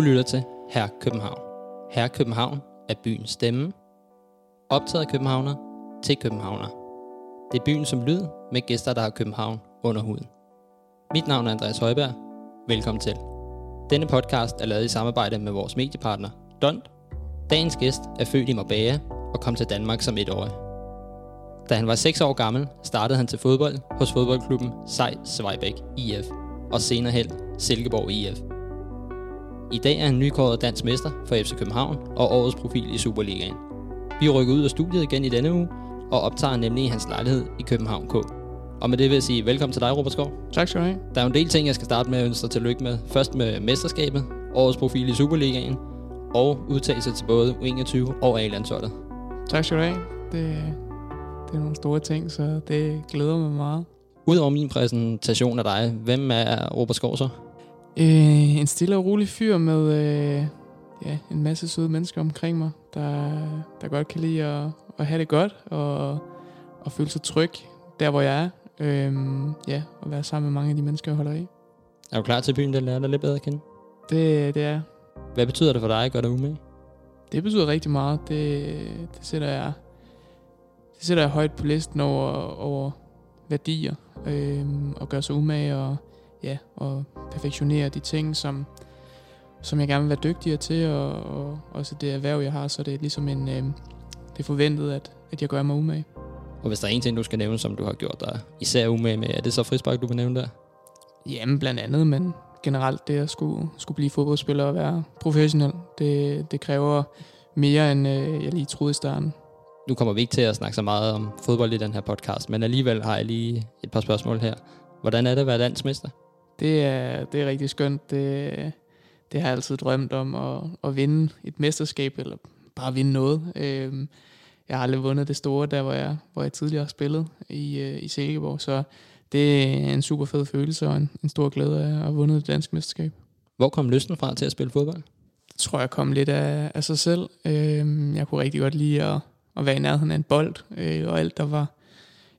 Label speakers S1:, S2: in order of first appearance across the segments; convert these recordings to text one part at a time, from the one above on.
S1: Du lytter til Her København. Her København er byens stemme. Optaget af københavner til københavner. Det er byen som lyd med gæster, der har København under huden. Mit navn er Andreas Højberg. Velkommen til. Denne podcast er lavet i samarbejde med vores mediepartner, Dont. Dagens gæst er født i Marbella og kom til Danmark som etårig. Da han var 6 år gammel, startede han til fodbold hos fodboldklubben Sej Svejbæk IF og senere hen Silkeborg IF. I dag er han nykåret dansk mester for FC København og årets profil i Superligaen. Vi rykker ud af studiet igen i denne uge og optager nemlig hans lejlighed i København K. Og med det vil jeg sige velkommen til dig, Robert Skov.
S2: Tak skal du have.
S1: Der er en del ting, jeg skal starte med at ønske dig tillykke med. Først med mesterskabet, årets profil i Superligaen og udtagelse til både U21 og A-landsholdet.
S2: Tak skal du have. Det, det er nogle store ting, så det glæder mig meget.
S1: Udover min præsentation af dig, hvem er Robert Skov så?
S2: Øh, en stille og rolig fyr med øh, ja, en masse søde mennesker omkring mig, der, der godt kan lide at, at have det godt og, og føle sig tryg der, hvor jeg er. Øh, ja, og være sammen med mange af de mennesker, jeg holder af.
S1: Er du klar til byen, der lærer dig lidt bedre at kende?
S2: Det, det er
S1: Hvad betyder det for dig at gøre dig umage?
S2: Det betyder rigtig meget. Det, det, sætter jeg, det sætter jeg højt på listen over, over værdier. Øhm, og gøre sig umage og, ja, og perfektionere de ting, som, som jeg gerne vil være dygtigere til. Og, og også det erhverv, jeg har, så det er ligesom en, øhm, det er forventet, at, at jeg gør mig umage.
S1: Og hvis der er en ting, du skal nævne, som du har gjort dig især umage med, er det så frispark, du vil nævne der?
S2: Jamen blandt andet, men generelt det at skulle, skulle blive fodboldspiller og være professionel, det, det kræver mere, end øh, jeg lige troede i starten.
S1: Nu kommer vi ikke til at snakke så meget om fodbold i den her podcast, men alligevel har jeg lige et par spørgsmål her. Hvordan er det at være landsmester?
S2: Det er, det er rigtig skønt. Det, det har jeg altid drømt om, at, at vinde et mesterskab, eller bare vinde noget. Øhm, jeg har aldrig vundet det store, der hvor jeg, hvor jeg tidligere har spillet i, øh, i Silkeborg, så det er en super fed følelse og en, en stor glæde af at have vundet det danske mesterskab.
S1: Hvor kom lysten fra til at spille fodbold?
S2: Det tror jeg kom lidt af, af sig selv. Øhm, jeg kunne rigtig godt lide at, at være i nærheden af en bold, øh, og alt der var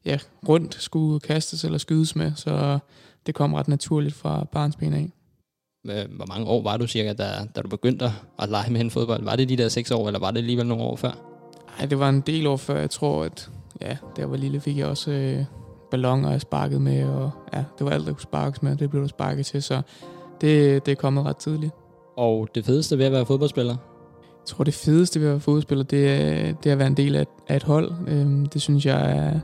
S2: ja, rundt skulle kastes eller skydes med, så det kom ret naturligt fra barnsben af.
S1: Øh, Hvor mange år var du cirka, da, da du begyndte at lege med en fodbold? Var det de der seks år, eller var det alligevel nogle år før?
S2: Ej, det var en del år før, jeg tror, at ja, jeg var lille, fik jeg også øh, balloner, jeg sparkede med, og ja, det var alt, der kunne sparkes med, det blev der sparket til, så det, det er kommet ret tidligt.
S1: Og det fedeste ved at være fodboldspiller?
S2: Jeg tror, det fedeste ved at være fodboldspiller, det er, det er at være en del af, af et hold. Øhm, det synes jeg er,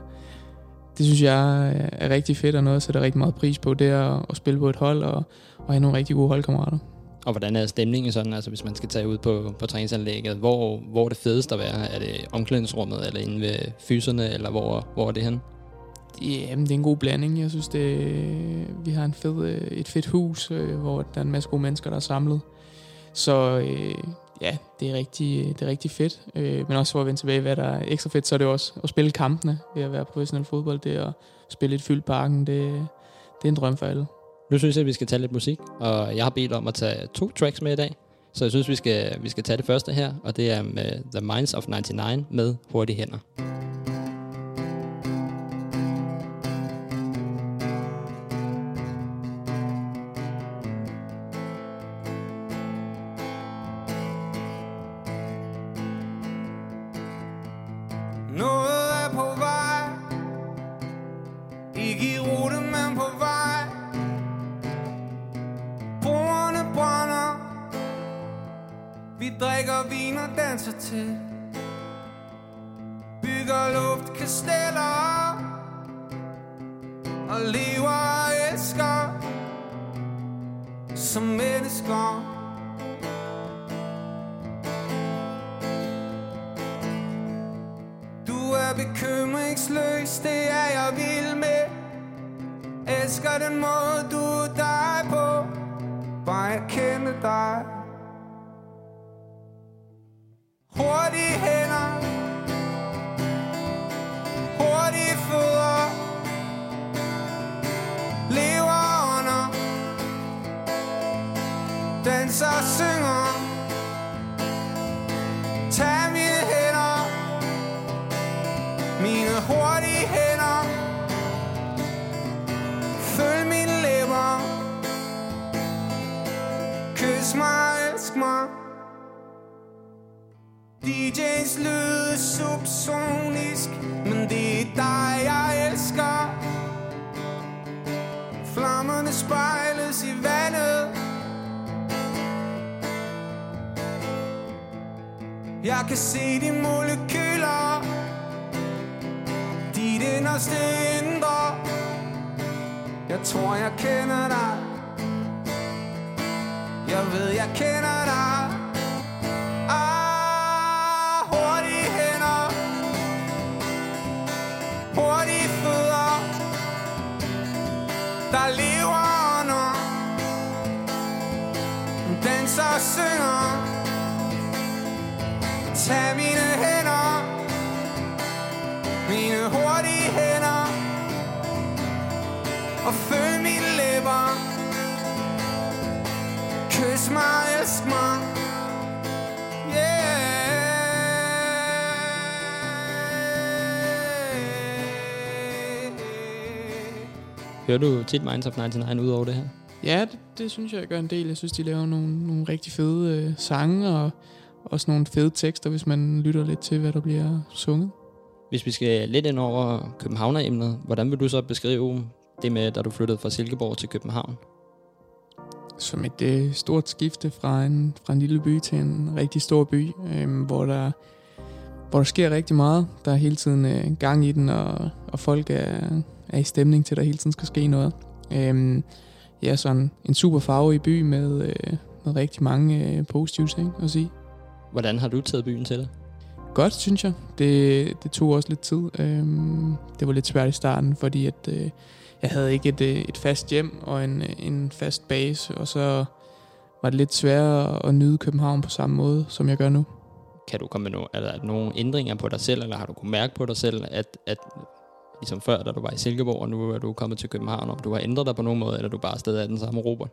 S2: det synes jeg er rigtig fedt, og noget jeg sætter rigtig meget pris på, det er at, at spille på et hold og, og have nogle rigtig gode holdkammerater.
S1: Og hvordan er stemningen sådan, altså hvis man skal tage ud på, på træningsanlægget? Hvor, hvor er det fedest at være? Er det omklædningsrummet, eller inde ved fyserne, eller hvor, hvor er det hen?
S2: Jamen, det er en god blanding. Jeg synes, det, vi har en fed, øh, et fedt hus, øh, hvor der er en masse gode mennesker, der er samlet. Så øh, ja, det er rigtig, det er rigtig fedt. Øh, men også for at vende tilbage, hvad der er ekstra fedt, så er det også at spille kampene ved at være professionel fodbold. Det at spille et fyldt parken, det, det er en drøm for alle.
S1: Nu synes jeg, at vi skal tage lidt musik, og jeg har bedt om at tage to tracks med i dag. Så jeg synes, vi skal, vi skal tage det første her, og det er med The Minds of 99 med Hurtige Hænder.
S3: Som mennesker Du er bekymringsløs, det er jeg vild med. Elsker den måde du er dig på. Bare jeg kender dig. Hurtige hen DJ's lyde subsonisk Men det er dig, jeg elsker. Flammerne spejles i vandet. Jeg kan se de molekyler. Dit inderste indre. Jeg tror jeg kender dig. Jeg ved jeg kender dig. Og synger Tag mine hænder Mine hurtige hænder Og føl mine læber Kys mig, elsk mig Yeah
S1: Hører du tit Minds of 99 ud over det her?
S2: Ja, det, det synes jeg, jeg gør en del. Jeg synes, de laver nogle, nogle rigtig fede øh, sange, og også nogle fede tekster, hvis man lytter lidt til, hvad der bliver sunget.
S1: Hvis vi skal lidt ind over Københavner-emnet, hvordan vil du så beskrive det med, da du flyttede fra Silkeborg til København?
S2: Som et øh, stort skifte fra en, fra en lille by til en rigtig stor by, øh, hvor, der, hvor der sker rigtig meget. Der er hele tiden øh, gang i den, og, og folk er, er i stemning til, at der hele tiden skal ske noget. Øh, ja, sådan en super farverig by med, øh, med rigtig mange øh, positive ting at sige.
S1: Hvordan har du taget byen til dig?
S2: Godt, synes jeg. Det, det tog også lidt tid. Øhm, det var lidt svært i starten, fordi at, øh, jeg havde ikke et, øh, et fast hjem og en, øh, en fast base, og så var det lidt sværere at nyde København på samme måde, som jeg gør nu.
S1: Kan du komme med no- der nogle ændringer på dig selv, eller har du kunnet mærke på dig selv, at, at ligesom før, da du var i Silkeborg, og nu er du kommet til København, om du har ændret dig på nogen måde, eller du bare stadig er den samme Robert?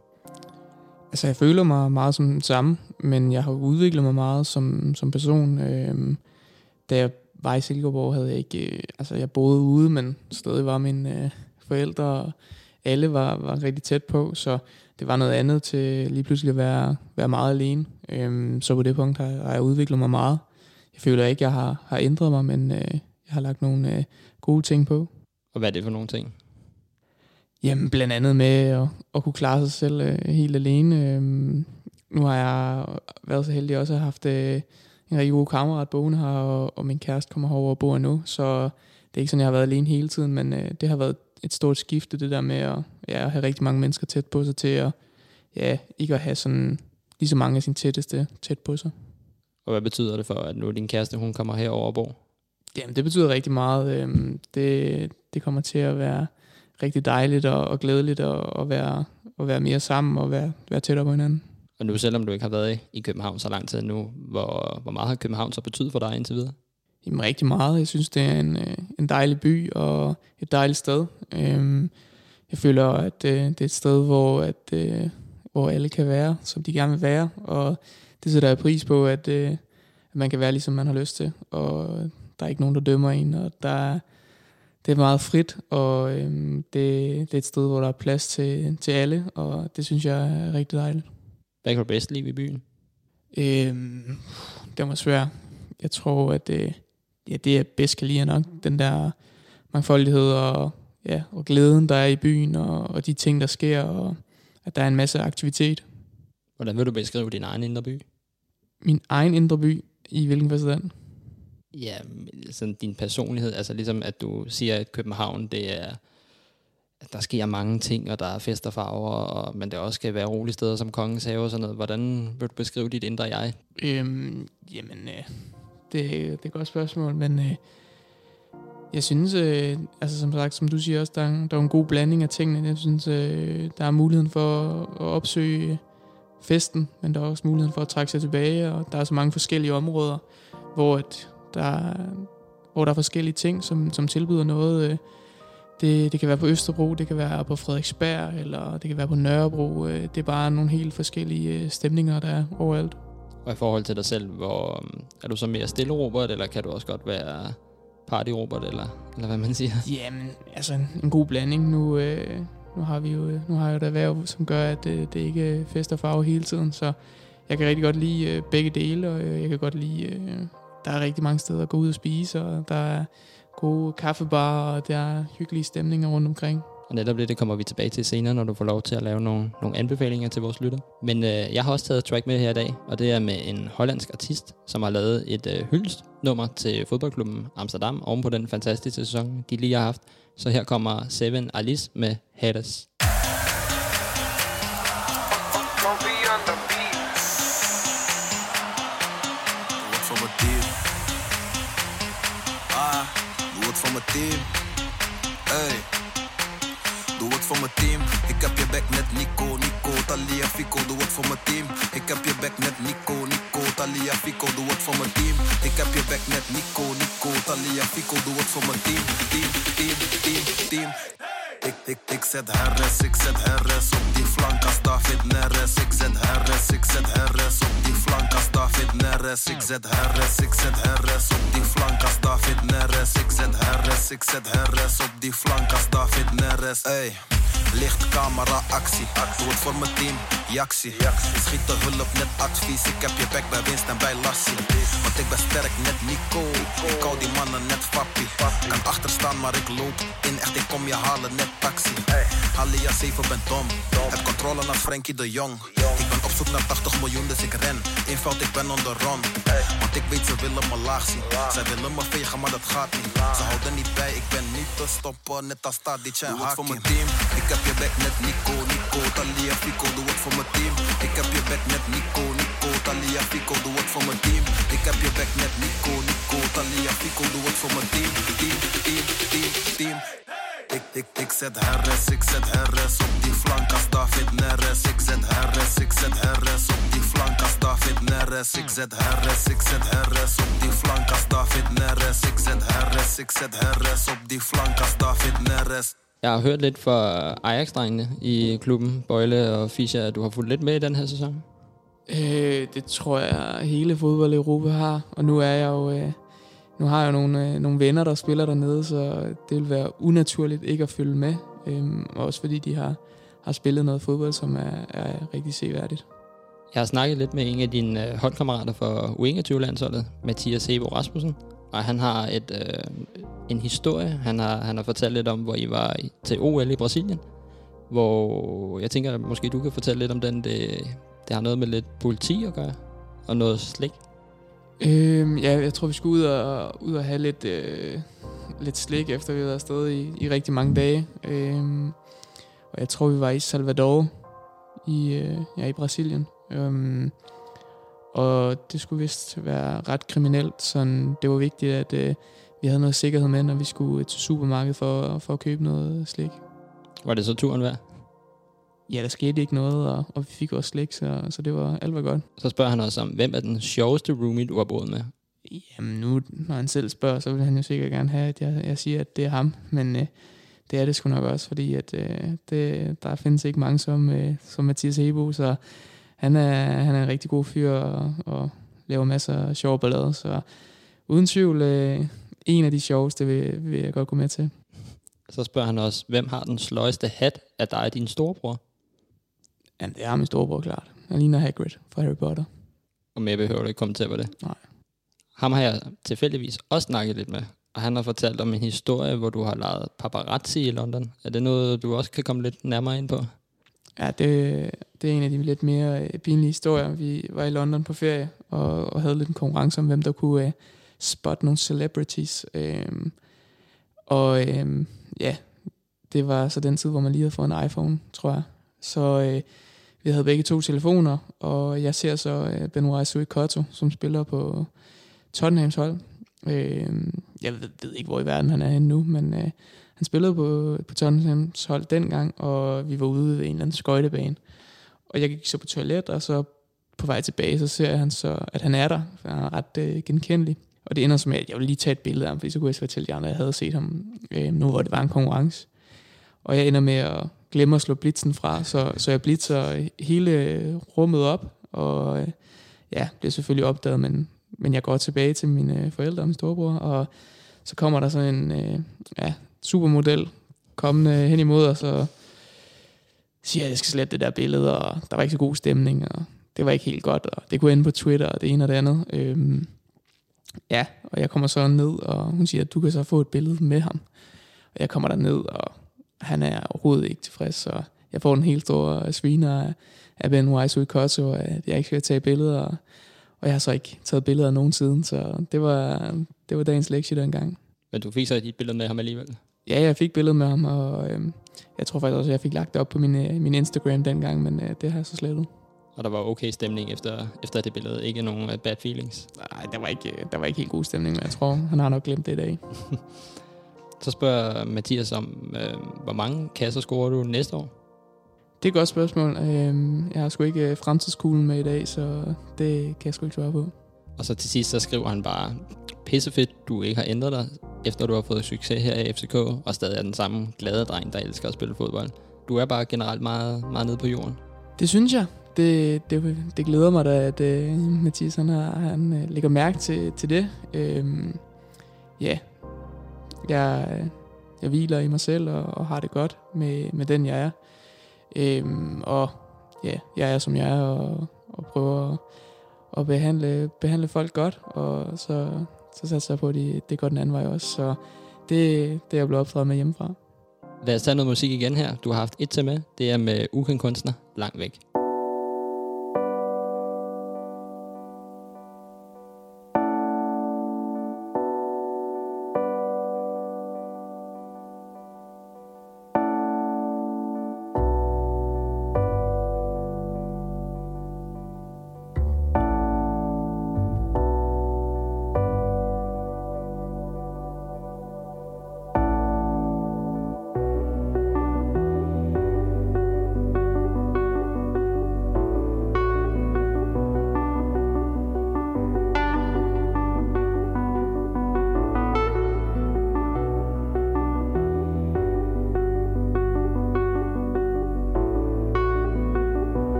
S2: Altså, jeg føler mig meget som den samme, men jeg har udviklet mig meget som, som person. Øhm, da jeg var i Silkeborg, havde jeg ikke... Øh, altså, jeg boede ude, men stadig var mine øh, forældre, og alle var, var rigtig tæt på, så det var noget andet til lige pludselig at være, være meget alene. Øhm, så på det punkt har, har jeg udviklet mig meget. Jeg føler ikke, at jeg har, har ændret mig, men øh, jeg har lagt nogle øh, gode ting på.
S1: Og hvad er det for nogle ting?
S2: Jamen, blandt andet med at, at kunne klare sig selv øh, helt alene. Øhm, nu har jeg været så heldig også at have haft øh, en rigtig god kammerat boende her, og, og min kæreste kommer herover og bor nu, så det er ikke sådan, jeg har været alene hele tiden, men øh, det har været et stort skifte, det der med at, ja, at have rigtig mange mennesker tæt på sig til at, ja, ikke at have sådan lige så mange af sine tætteste tæt på sig.
S1: Og hvad betyder det for, at nu din kæreste, hun kommer herover og bor?
S2: Jamen, det betyder rigtig meget. Øhm, det, det kommer til at være rigtig dejligt og, og glædeligt at, at, være, at være mere sammen og være, være tættere på hinanden.
S1: Og nu, selvom du ikke har været i- København så lang tid nu, hvor, hvor meget har København så betydet for dig indtil videre?
S2: Jamen, rigtig meget. Jeg synes, det er en, øh, en dejlig by og et dejligt sted. Øhm, jeg føler, at øh, det er et sted, hvor, at, øh, hvor alle kan være, som de gerne vil være. Og det sætter jeg pris på, at, øh, at man kan være, ligesom man har lyst til. Og der er ikke nogen, der dømmer en. Og der er, det er meget frit, og øhm, det, det er et sted, hvor der er plads til, til alle. Og det synes jeg er rigtig dejligt.
S1: Hvad kan du bedst lide ved byen?
S2: Øhm, det var svært. Jeg tror, at det, ja, det jeg bedst kan lide er nok den der mangfoldighed og, ja, og glæden, der er i byen, og, og de ting, der sker, og at der er en masse aktivitet.
S1: Hvordan vil du beskrive din egen indre by?
S2: Min egen indre by, i hvilken forstand?
S1: Ja, sådan din personlighed, altså ligesom at du siger, at København, det er, at der sker mange ting, og der er fest og farver, og, men det også skal være rolige steder som Kongens Have og sådan noget. Hvordan vil du beskrive dit indre jeg?
S2: Øhm, jamen, øh, det, det er et godt spørgsmål, men øh, jeg synes, øh, altså som sagt, som du siger også, der er, en- der er en god blanding af tingene. Jeg synes, øh, der er muligheden for at opsøge festen, men der er også muligheden for at trække sig tilbage, og der er så mange forskellige områder, hvor, at der, er- hvor der er forskellige ting, som, som tilbyder noget. øh. Det, det kan være på Østerbro, det kan være på Frederiksberg, eller det kan være på Nørrebro. øh. Det er bare nogle helt forskellige øh, stemninger, der er overalt.
S1: Og i forhold til dig selv, hvor er du så mere stille Robert, eller kan du også godt være party Robert, eller, eller hvad man siger?
S2: Jamen, altså en, en god blanding. Nu, øh, nu har vi jo nu har jeg jo et erhverv, som gør, at øh, det ikke er fest og farve hele tiden, så jeg kan rigtig godt lide øh, begge dele, og øh, jeg kan godt lide øh, der er rigtig mange steder at gå ud og spise, og der er gode kaffebarer, og der er hyggelige stemninger rundt omkring.
S1: Og netop det, det kommer vi tilbage til senere, når du får lov til at lave nogle, nogle anbefalinger til vores lytter. Men øh, jeg har også taget et track med her i dag, og det er med en hollandsk artist, som har lavet et øh, hyldestnummer til fodboldklubben Amsterdam, oven på den fantastiske sæson, de lige har haft. Så her kommer Seven Alice med
S4: Hades. Voor mijn team. Hey. Doe het voor mijn team. Ik heb je back met Nico, Nico, Talia, Fico. Doe het voor mijn team. Ik heb je back met Nico, Nico, Talia, Fico. Doe het voor mijn team. Ik heb je back met Nico, Nico, Talia, Fico. Doe het voor mijn team. Team, team, team, team. Ik, ik, ik zet herres, ik zet herres op die flank als David Neres. Ik zet herres, ik zet herres op die flank als David Neres. Ik zet herres, ik zet herres op die flank als David Neres. Ik zet herres, ik zet herres op die flank als David Neres. Ey. Licht, camera, actie. Doe het voor mijn team, Jaxie. Schiet de hulp, net advies. Ik heb je back bij winst en bij Lassie. Want ik ben sterk, net Nico. Ik hou die mannen net fappie. Kan achterstaan, maar ik loop in. Echt, ik kom je halen, net taxi. Halia 7 ben dom. Heb controle naar Frankie de Jong. Zoek naar 80 miljoen, dus ik ren. Invoud, ik ben on the run. Want ik weet, ze willen me laag zien. Zij willen me vegen, maar dat gaat niet. Ze houden niet bij, ik ben niet te stoppen. Net als Tadic en Hakim. voor mijn team. Ik heb je back net Nico, Nico, Talia, Fico. Doe het voor mijn team. Ik heb je back net Nico, Nico, Talia, Fico. Doe het voor mijn team. Ik heb je back net Nico, Nico, Talia, Fico. Doe het voor mijn team. Team, team, team, team. Ik, ik, ik zet herres, ik zet herres op die flank als David Neres. Ik zet herres, ik zet herres op die flank als David Neres. Ik zet herres, ik zet herres op die flank als David Neres. Ik zet herres, ik zet herres op die flank als David Neres.
S1: Jeg har hørt lidt fra Ajax-drengene i klubben, Bøjle og Fischer, at du har fulgt lidt med i den her sæson.
S2: Øh, det tror jeg hele fodbold i Europa har, og nu er jeg jo... Øh, nu har jeg jo nogle, øh, nogle venner, der spiller dernede, så det vil være unaturligt ikke at følge med. Øhm, også fordi de har, har spillet noget fodbold, som er, er rigtig seværdigt.
S1: Jeg har snakket lidt med en af dine øh, holdkammerater for U21-landsholdet, Mathias Sebo Rasmussen, og han har et, øh, en historie. Han har, han har fortalt lidt om, hvor I var til OL i Brasilien, hvor jeg tænker, at måske du kan fortælle lidt om den. Det, det har noget med lidt politi at gøre, og noget slik.
S2: Øhm, ja, jeg tror, vi skulle ud og, ud og have lidt, øh, lidt slik, efter vi havde været afsted i, i rigtig mange dage. Øhm, og jeg tror, vi var i Salvador i, øh, ja, i Brasilien. Øhm, og det skulle vist være ret kriminelt, så det var vigtigt, at øh, vi havde noget sikkerhed med, når vi skulle til supermarkedet for, for at købe noget slik.
S1: Var det så turen værd?
S2: Ja, der skete ikke noget, og, og vi fik også slik, så, så det var alt var godt.
S1: Så spørger han også om, hvem er den sjoveste roomie, du har boet med?
S2: Jamen nu, når han selv spørger, så vil han jo sikkert gerne have, at jeg, jeg siger, at det er ham. Men øh, det er det sgu nok også, fordi at, øh, det, der findes ikke mange som, øh, som Mathias Hebo, så han er, han er en rigtig god fyr og, og laver masser af sjove ballader. Så uden tvivl, øh, en af de sjoveste vil, vil jeg godt gå med til.
S1: Så spørger han også, hvem har den sløjeste hat af dig og din storebror?
S2: Jamen, det er min storebror, klart. Han ligner Hagrid fra Harry Potter.
S1: Og mere behøver du ikke kommentere på det.
S2: Nej.
S1: Ham har jeg tilfældigvis også snakket lidt med, og han har fortalt om en historie, hvor du har lavet paparazzi i London. Er det noget, du også kan komme lidt nærmere ind på?
S2: Ja, det, det er en af de lidt mere øh, pinlige historier. Vi var i London på ferie, og, og havde lidt en konkurrence om, hvem der kunne uh, spotte nogle celebrities. Um, og um, ja, det var så den tid, hvor man lige havde fået en iPhone, tror jeg. Så øh, vi havde begge to telefoner, og jeg ser så øh, Benoit Suikoto, som spiller på Tottenhams hold. Øh, jeg ved, ved ikke, hvor i verden han er henne nu, men øh, han spillede på, på Tottenhams hold dengang, og vi var ude ved en eller anden skøjtebane. Og jeg gik så på toilet, og så på vej tilbage, så ser han så, at han er der, for han er ret øh, genkendelig. Og det ender som, at jeg vil lige tage et billede af ham, fordi så kunne jeg fortælle de andre, at jeg havde set ham øh, nu, hvor det var en konkurrence. Og jeg ender med at glemmer at slå blitzen fra, så, så jeg blitzer hele rummet op, og øh, ja, bliver selvfølgelig opdaget, men, men jeg går tilbage til mine forældre og min storebror, og så kommer der sådan en øh, ja, supermodel kommende hen imod os, og siger, at jeg skal slette det der billede, og der var ikke så god stemning, og det var ikke helt godt, og det kunne ende på Twitter, og det ene og det andet. Øhm, ja, og jeg kommer så ned, og hun siger, at du kan så få et billede med ham. Og jeg kommer der ned, og han er overhovedet ikke tilfreds, så jeg får en helt stor sviner af, af Ben Wise Kosovo, at jeg ikke skal tage billeder, og, og jeg har så ikke taget billeder nogen siden, så det var, det var dagens lektie dengang.
S1: Men du fik så et billede med ham alligevel?
S2: Ja, jeg fik billedet med ham, og øhm, jeg tror faktisk også, at jeg fik lagt det op på min, øh, min Instagram dengang, men øh, det har jeg så slettet.
S1: Og der var okay stemning efter, efter det billede, ikke nogen uh, bad feelings?
S2: Nej, der var, ikke, der var ikke helt god stemning, men jeg tror, han har nok glemt det i dag.
S1: så spørger Mathias om, øh, hvor mange kasser scorer du næste år?
S2: Det er et godt spørgsmål. Øhm, jeg har sgu ikke øh, fremtidskuglen med i dag, så det kan jeg sgu ikke svare på.
S1: Og så til sidst, så skriver han bare, pissefedt, du ikke har ændret dig, efter du har fået succes her i FCK, og stadig er den samme glade dreng, der elsker at spille fodbold. Du er bare generelt meget, meget nede på jorden.
S2: Det synes jeg. Det, det, det glæder mig da, at uh, Mathias han, har, han uh, lægger mærke til, til det. Øhm, ja, jeg, øh, jeg hviler i mig selv og, og har det godt med, med den, jeg er. Øhm, og ja, jeg er som jeg er og, og prøver at, at behandle, behandle folk godt, og så, så satser jeg på, at det, det går den anden vej også. Så det, det er jeg blevet opdraget med hjemmefra.
S1: Lad os tage noget musik igen her. Du har haft et til med. Det er med ukendt kunstner, langt væk.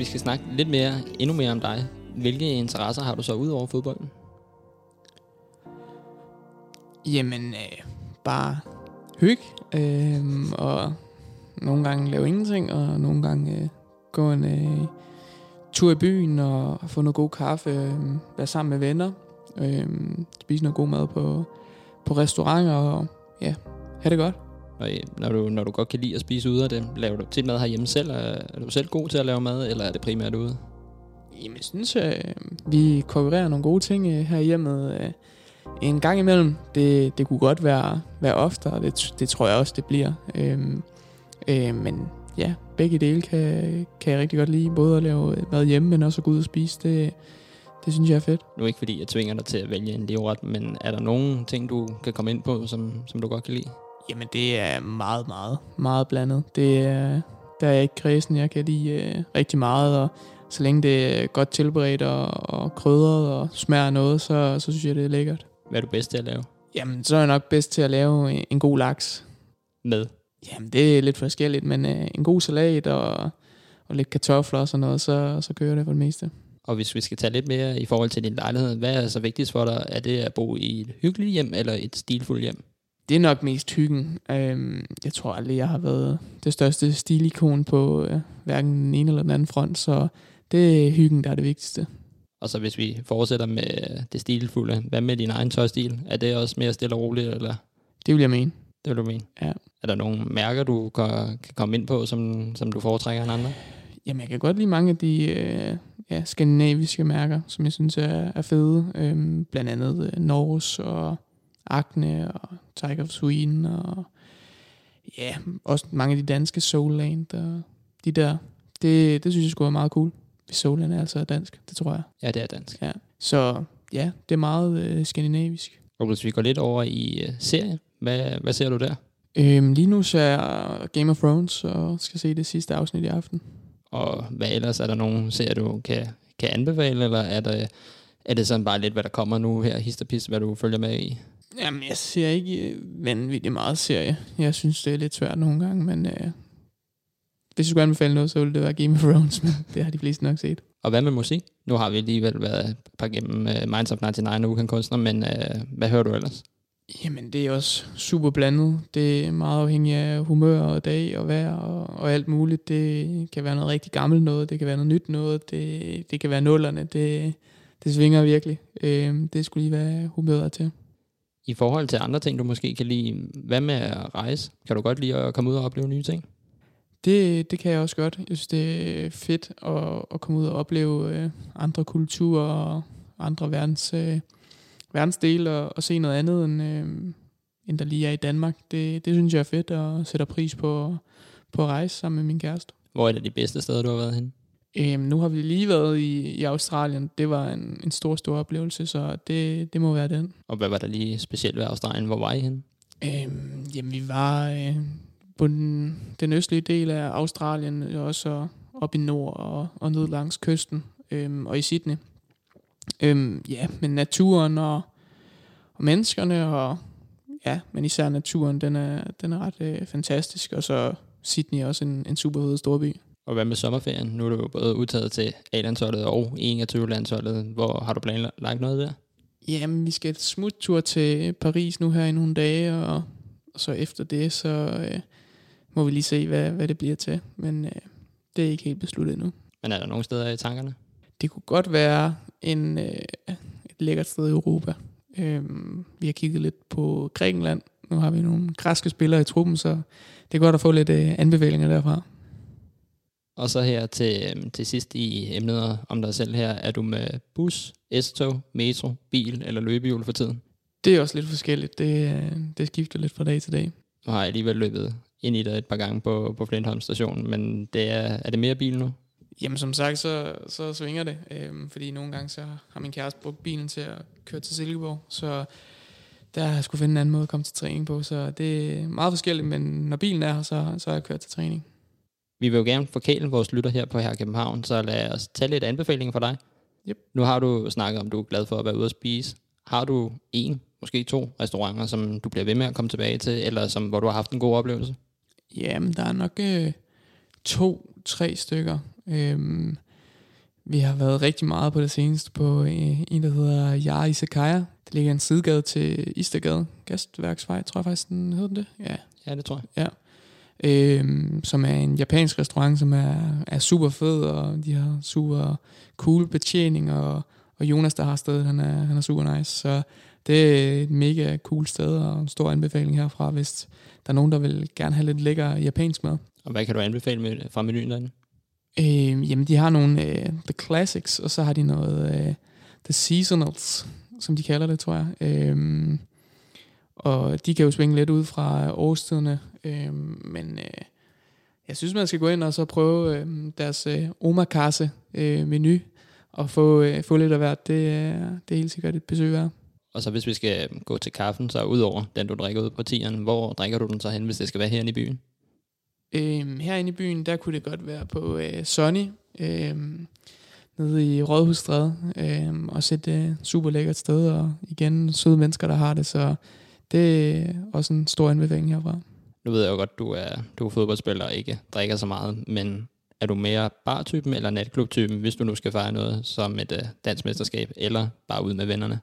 S1: Vi skal snakke lidt mere, endnu mere om dig, hvilke interesser har du så ud over fodbolden?
S2: Jamen, øh, bare hygge, øh, og nogle gange lave ingenting, og nogle gange øh, gå en øh, tur i byen og få noget god kaffe, øh, være sammen med venner, øh, spise noget god mad på, på restauranter, og ja, have det godt.
S1: Og øh, når du, når du godt kan lide at spise ude af det, laver du tit mad herhjemme selv? Er, er du selv god til at lave mad, eller er det primært ude?
S2: Jamen, jeg synes, øh, vi konkurrerer nogle gode ting øh, her hjemme øh, en gang imellem. Det, det kunne godt være, være oftere, og det, det tror jeg også, det bliver. Øhm, øh, men ja, begge dele kan, kan jeg rigtig godt lide. Både at lave mad hjemme, men også at gå ud og spise. Det, det synes jeg er fedt.
S1: Nu ikke fordi, jeg tvinger dig til at vælge en livret, men er der nogle ting, du kan komme ind på, som, som du godt kan lide?
S2: Jamen, det er meget, meget, meget blandet. Det er, der er ikke kredsen, jeg kan lide øh, rigtig meget, og så længe det er godt tilberedt og, og krydret og smager noget, så, så synes jeg, det er lækkert.
S1: Hvad er du bedst til at lave?
S2: Jamen, så er jeg nok bedst til at lave en, en god laks.
S1: Med?
S2: Jamen, det er lidt forskelligt, men øh, en god salat og, og lidt kartofler og sådan noget, så, så kører det for det meste.
S1: Og hvis vi skal tage lidt mere i forhold til din lejlighed, hvad er så vigtigst for dig? Er det at bo i et hyggeligt hjem eller et stilfuldt hjem?
S2: Det er nok mest hyggen. Øhm, jeg tror aldrig, jeg har været det største stilikon på øh, hverken den ene eller den anden front, så det er hyggen, der er det vigtigste.
S1: Og så hvis vi fortsætter med det stilfulde, hvad med din egen tøjstil? Er det også mere stille og roligt, eller?
S2: Det vil jeg mene.
S1: Det vil du mene?
S2: Ja.
S1: Er der nogle mærker, du kan, kan komme ind på, som, som du foretrækker end andre?
S2: Jamen, jeg kan godt lide mange af de øh, ja, skandinaviske mærker, som jeg synes er, er fede. Øhm, blandt andet øh, Norse og Acne og Tiger of Sweden og ja, også mange af de danske Soulland og de der. Det, det synes jeg skulle være meget cool. Hvis Soulland er altså dansk, det tror jeg.
S1: Ja, det er dansk.
S2: Ja. Så ja, det er meget øh, skandinavisk.
S1: Og hvis vi går lidt over i uh, serie, hvad, hvad ser du der?
S2: Øhm, lige nu ser jeg Game of Thrones og skal se det sidste afsnit i aften.
S1: Og hvad ellers? Er der nogen serier, du kan, kan anbefale, eller er det, er det sådan bare lidt, hvad der kommer nu her, histerpis, hvad du følger med i?
S2: Jamen, jeg ser ikke øh, vanvittigt meget serie. Jeg synes, det er lidt svært nogle gange, men øh, hvis jeg skulle anbefale noget, så ville det være Game of Thrones, men det har de fleste nok set.
S1: Og hvad med musik? Nu har vi alligevel været et par gennem uh, Minds of 99 og Ukan Kunstner, men uh, hvad hører du ellers?
S2: Jamen, det er også super blandet. Det er meget afhængigt af humør og dag og vejr og, og alt muligt. Det kan være noget rigtig gammelt noget, det kan være noget nyt noget, det, det kan være nullerne. Det, det svinger virkelig. Øh, det skulle lige være humøret til.
S1: I forhold til andre ting, du måske kan lide, hvad med at rejse? Kan du godt lide at komme ud og opleve nye ting?
S2: Det, det kan jeg også godt. Jeg synes, det er fedt at, at komme ud og opleve øh, andre kulturer og andre verdens, øh, verdensdele og, og se noget andet, end, øh, end der lige er i Danmark. Det, det synes jeg er fedt og sætter pris på, på at rejse sammen med min kæreste.
S1: Hvor er det de bedste steder, du har været henne?
S2: Øhm, nu har vi lige været i, i Australien. Det var en, en stor, stor oplevelse, så det, det må være den.
S1: Og hvad var der lige specielt ved Australien? Hvor var I henne?
S2: Øhm, jamen, vi var øh, på den, den østlige del af Australien, også op i nord og, og ned langs kysten, øhm, og i Sydney. Øhm, ja, men naturen og, og menneskerne, og ja, men især naturen, den er, den er ret øh, fantastisk, og så Sydney er også en, en super fed storby.
S1: Og hvad med sommerferien? Nu er du jo både udtaget til A-landsholdet og 21-landsholdet. Hvor har du planlagt noget der?
S2: Jamen, vi skal et smuttur til Paris nu her i nogle dage, og, og så efter det, så øh, må vi lige se, hvad, hvad det bliver til. Men øh, det er ikke helt besluttet endnu.
S1: Men er der nogle steder i tankerne?
S2: Det kunne godt være en, øh, et lækkert sted i Europa. Øh, vi har kigget lidt på Grækenland. Nu har vi nogle græske spillere i truppen, så det er godt at få lidt øh, anbefalinger derfra.
S1: Og så her til, øhm, til sidst i emnet om dig selv her, er du med bus, S-tog, metro, bil eller løbehjul for tiden?
S2: Det er også lidt forskelligt. Det, øh, det skifter lidt fra dag til dag.
S1: Nu har jeg alligevel løbet ind i det et par gange på, på Flintholm station, men det er, er det mere bil nu?
S2: Jamen som sagt, så, så svinger det, øhm, fordi nogle gange så har min kæreste brugt bilen til at køre til Silkeborg, så der har jeg skulle finde en anden måde at komme til træning på, så det er meget forskelligt, men når bilen er her, så, så har jeg kørt til træning.
S1: Vi vil jo gerne forkæle vores lytter her på her København, så lad os tage lidt anbefalinger for dig.
S2: Yep.
S1: Nu har du snakket om, du er glad for at være ude at spise. Har du en, måske to restauranter, som du bliver ved med at komme tilbage til, eller som, hvor du har haft en god oplevelse?
S2: Jamen, der er nok øh, to, tre stykker. Øhm, Vi har været rigtig meget på det seneste på øh, en, der hedder Yara Isekaya. Det ligger en sidegade til Istergade, Gastværksvej, tror jeg faktisk, den hedder det. Ja,
S1: Ja, det tror jeg.
S2: Øhm, som er en japansk restaurant, som er, er super fed, og de har super cool betjening, og, og Jonas, der har stedet, han er, han er super nice. Så det er et mega cool sted, og en stor anbefaling herfra, hvis der er nogen, der vil gerne have lidt lækker japansk mad.
S1: Og hvad kan du anbefale med, fra menuen derinde?
S2: Øh, jamen, de har nogle øh, The Classics, og så har de noget øh, The Seasonals, som de kalder det, tror jeg. Øh, og de kan jo svinge lidt ud fra årstiderne, øh, men øh, jeg synes, man skal gå ind og så prøve øh, deres øh, omakase øh, menu og få, øh, få lidt af hvert. Det, er- det er helt sikkert et besøg værd.
S1: Og så hvis vi skal gå til kaffen, så udover den, du drikker ud på tieren, hvor drikker du den så hen, hvis det skal være herinde i byen?
S2: Øhm, herinde i byen, der kunne det godt være på øh, Sonny, øhm, nede i Rådhusstræde, øhm, og et øh, super lækkert sted, og igen søde mennesker, der har det, så det er også en stor anbefaling herfra.
S1: Nu ved jeg jo godt, du er, du er fodboldspiller og ikke drikker så meget, men er du mere bartypen eller natklubtypen, hvis du nu skal fejre noget som et uh, dansk mesterskab, eller bare ud med vennerne?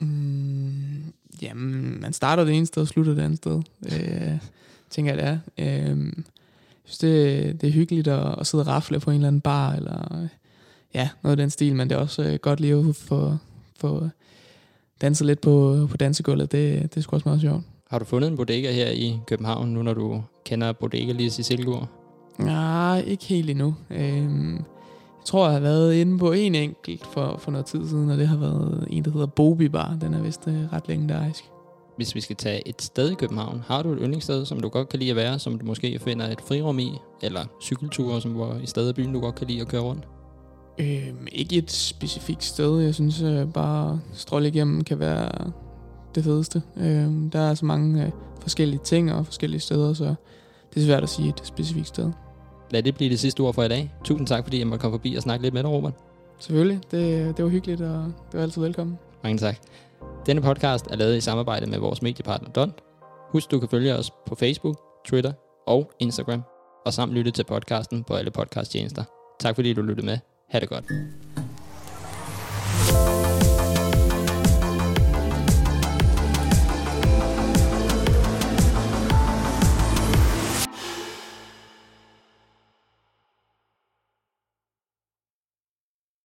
S2: Mm, jamen, man starter det ene sted og slutter det andet sted, øh, tænker jeg det er. Øh, jeg synes, det, det er hyggeligt at, at sidde og rafle på en eller anden bar, eller ja, noget af den stil, men det er også øh, godt lige at få, få danset lidt på, på dansegulvet. Det, det er sgu også meget sjovt.
S1: Har du fundet en bodega her i København, nu når du kender bodega lige i Silkeborg?
S2: Nej, ikke helt endnu. Øhm, jeg tror, jeg har været inde på en enkelt for, for noget tid siden, og det har været en, der hedder Bobi Bar. Den er vist øh, ret legendarisk.
S1: Hvis vi skal tage et sted i København, har du et yndlingssted, som du godt kan lide at være, som du måske finder et frirum i, eller cykelture, som hvor i stedet af byen, du godt kan lide at køre rundt?
S2: Øhm, ikke et specifikt sted. Jeg synes øh, bare, stråle igennem kan være det fedeste. Øhm, der er så mange øh, forskellige ting og forskellige steder, så det er svært at sige et specifikt sted.
S1: Lad det blive det sidste ord for i dag. Tusind tak, fordi jeg måtte komme forbi og snakke lidt med dig, Robert.
S2: Selvfølgelig, det, det var hyggeligt, og det var altid velkommen.
S1: Mange tak. Denne podcast er lavet i samarbejde med vores mediepartner Don. Husk, du kan følge os på Facebook, Twitter og Instagram, og samt lytte til podcasten på alle podcasttjenester. Tak fordi du lyttede med. Ha' det godt.